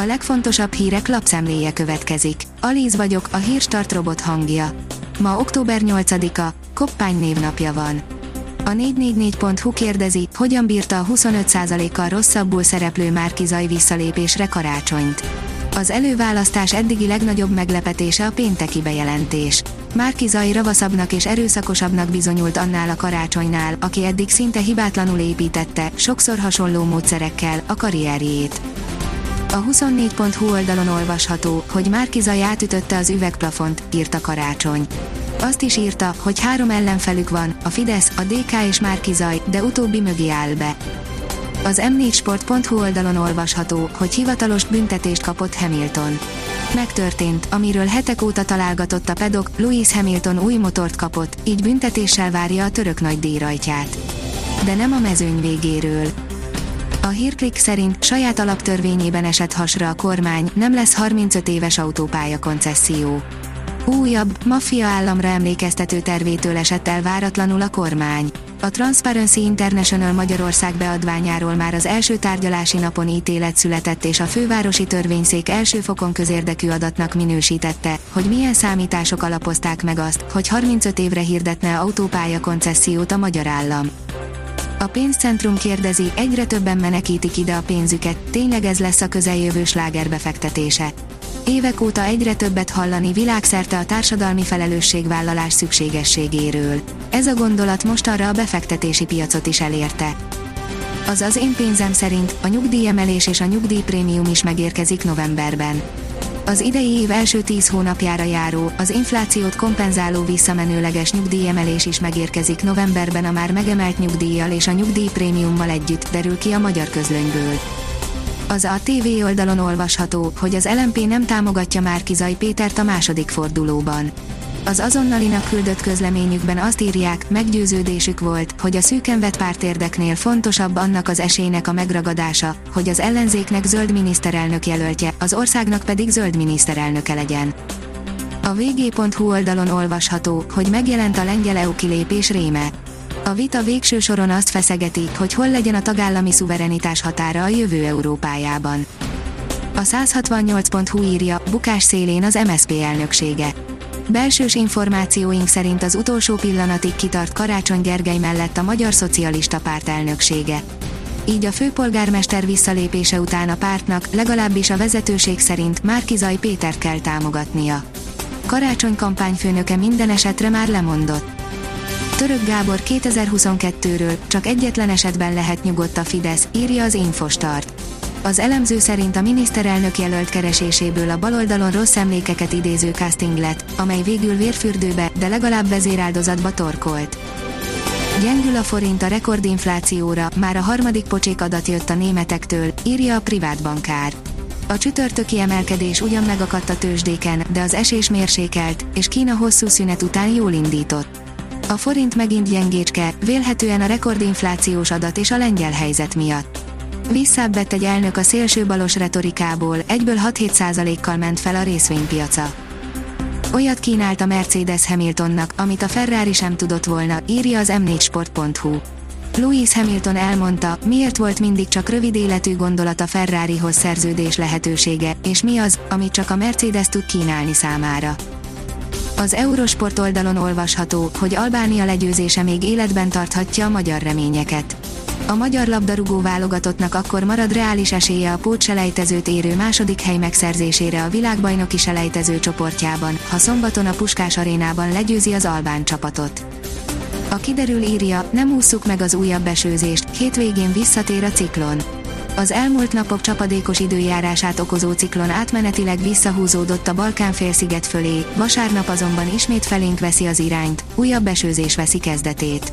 A legfontosabb hírek lapszemléje következik. Alíz vagyok, a hírstart robot hangja. Ma október 8-a, Koppány névnapja van. A 444.hu kérdezi, hogyan bírta a 25%-kal rosszabbul szereplő Márkizai visszalépésre karácsonyt. Az előválasztás eddigi legnagyobb meglepetése a pénteki bejelentés. Márkizai ravaszabbnak és erőszakosabbnak bizonyult annál a karácsonynál, aki eddig szinte hibátlanul építette, sokszor hasonló módszerekkel, a karrierjét. A 24.hu oldalon olvasható, hogy Márkizai átütötte az üvegplafont, írta Karácsony. Azt is írta, hogy három ellenfelük van, a Fidesz, a DK és Márkizaj, de utóbbi mögé áll be. Az m4sport.hu oldalon olvasható, hogy hivatalos büntetést kapott Hamilton. Megtörtént, amiről hetek óta találgatott a pedok, Louis Hamilton új motort kapott, így büntetéssel várja a török nagy díjrajtját. De nem a mezőny végéről. A hírklik szerint saját alaptörvényében esett hasra a kormány, nem lesz 35 éves autópálya koncesszió. Újabb, maffia államra emlékeztető tervétől esett el váratlanul a kormány. A Transparency International Magyarország beadványáról már az első tárgyalási napon ítélet született és a fővárosi törvényszék első fokon közérdekű adatnak minősítette, hogy milyen számítások alapozták meg azt, hogy 35 évre hirdetne autópálya koncesziót a magyar állam. A pénzcentrum kérdezi, egyre többen menekítik ide a pénzüket, tényleg ez lesz a közeljövő sláger befektetése. Évek óta egyre többet hallani világszerte a társadalmi felelősségvállalás szükségességéről. Ez a gondolat mostanra a befektetési piacot is elérte. Az az én pénzem szerint a nyugdíjemelés és a nyugdíjprémium is megérkezik novemberben. Az idei év első 10 hónapjára járó, az inflációt kompenzáló visszamenőleges nyugdíjemelés is megérkezik novemberben a már megemelt nyugdíjjal és a nyugdíjprémiummal együtt, derül ki a magyar közlönyből. Az a TV oldalon olvasható, hogy az LMP nem támogatja Márkizai Pétert a második fordulóban. Az azonnalinak küldött közleményükben azt írják, meggyőződésük volt, hogy a szűken vett pártérdeknél fontosabb annak az esélynek a megragadása, hogy az ellenzéknek zöld miniszterelnök jelöltje, az országnak pedig zöld miniszterelnöke legyen. A vg.hu oldalon olvasható, hogy megjelent a lengyel EU kilépés réme. A vita végső soron azt feszegeti, hogy hol legyen a tagállami szuverenitás határa a jövő Európájában. A 168.hu írja, bukás szélén az MSZP elnöksége. Belsős információink szerint az utolsó pillanatig kitart Karácsony Gergely mellett a Magyar Szocialista Párt elnöksége. Így a főpolgármester visszalépése után a pártnak, legalábbis a vezetőség szerint Márkizaj Péter kell támogatnia. Karácsony kampányfőnöke minden esetre már lemondott. Török Gábor 2022-ről csak egyetlen esetben lehet nyugodt a Fidesz, írja az Infostart. Az elemző szerint a miniszterelnök jelölt kereséséből a baloldalon rossz emlékeket idéző casting lett, amely végül vérfürdőbe, de legalább vezéráldozatba torkolt. Gyengül a forint a rekordinflációra, már a harmadik pocsék adat jött a németektől, írja a privát bankár. A csütörtöki emelkedés ugyan megakadt a tőzsdéken, de az esés mérsékelt, és Kína hosszú szünet után jól indított. A forint megint gyengécske, vélhetően a rekordinflációs adat és a lengyel helyzet miatt. Visszábbett egy elnök a szélsőbalos retorikából, egyből 6-7 kal ment fel a részvénypiaca. Olyat kínált a Mercedes Hamiltonnak, amit a Ferrari sem tudott volna, írja az m4sport.hu. Louis Hamilton elmondta, miért volt mindig csak rövid életű gondolat a Ferrarihoz szerződés lehetősége, és mi az, amit csak a Mercedes tud kínálni számára. Az Eurosport oldalon olvasható, hogy Albánia legyőzése még életben tarthatja a magyar reményeket. A magyar labdarúgó válogatottnak akkor marad reális esélye a pótselejtezőt érő második hely megszerzésére a világbajnoki selejtező csoportjában, ha szombaton a Puskás arénában legyőzi az albán csapatot. A kiderül írja, nem ússzuk meg az újabb esőzést, hétvégén visszatér a ciklon. Az elmúlt napok csapadékos időjárását okozó ciklon átmenetileg visszahúzódott a Balkán-félsziget fölé, vasárnap azonban ismét felénk veszi az irányt, újabb esőzés veszi kezdetét.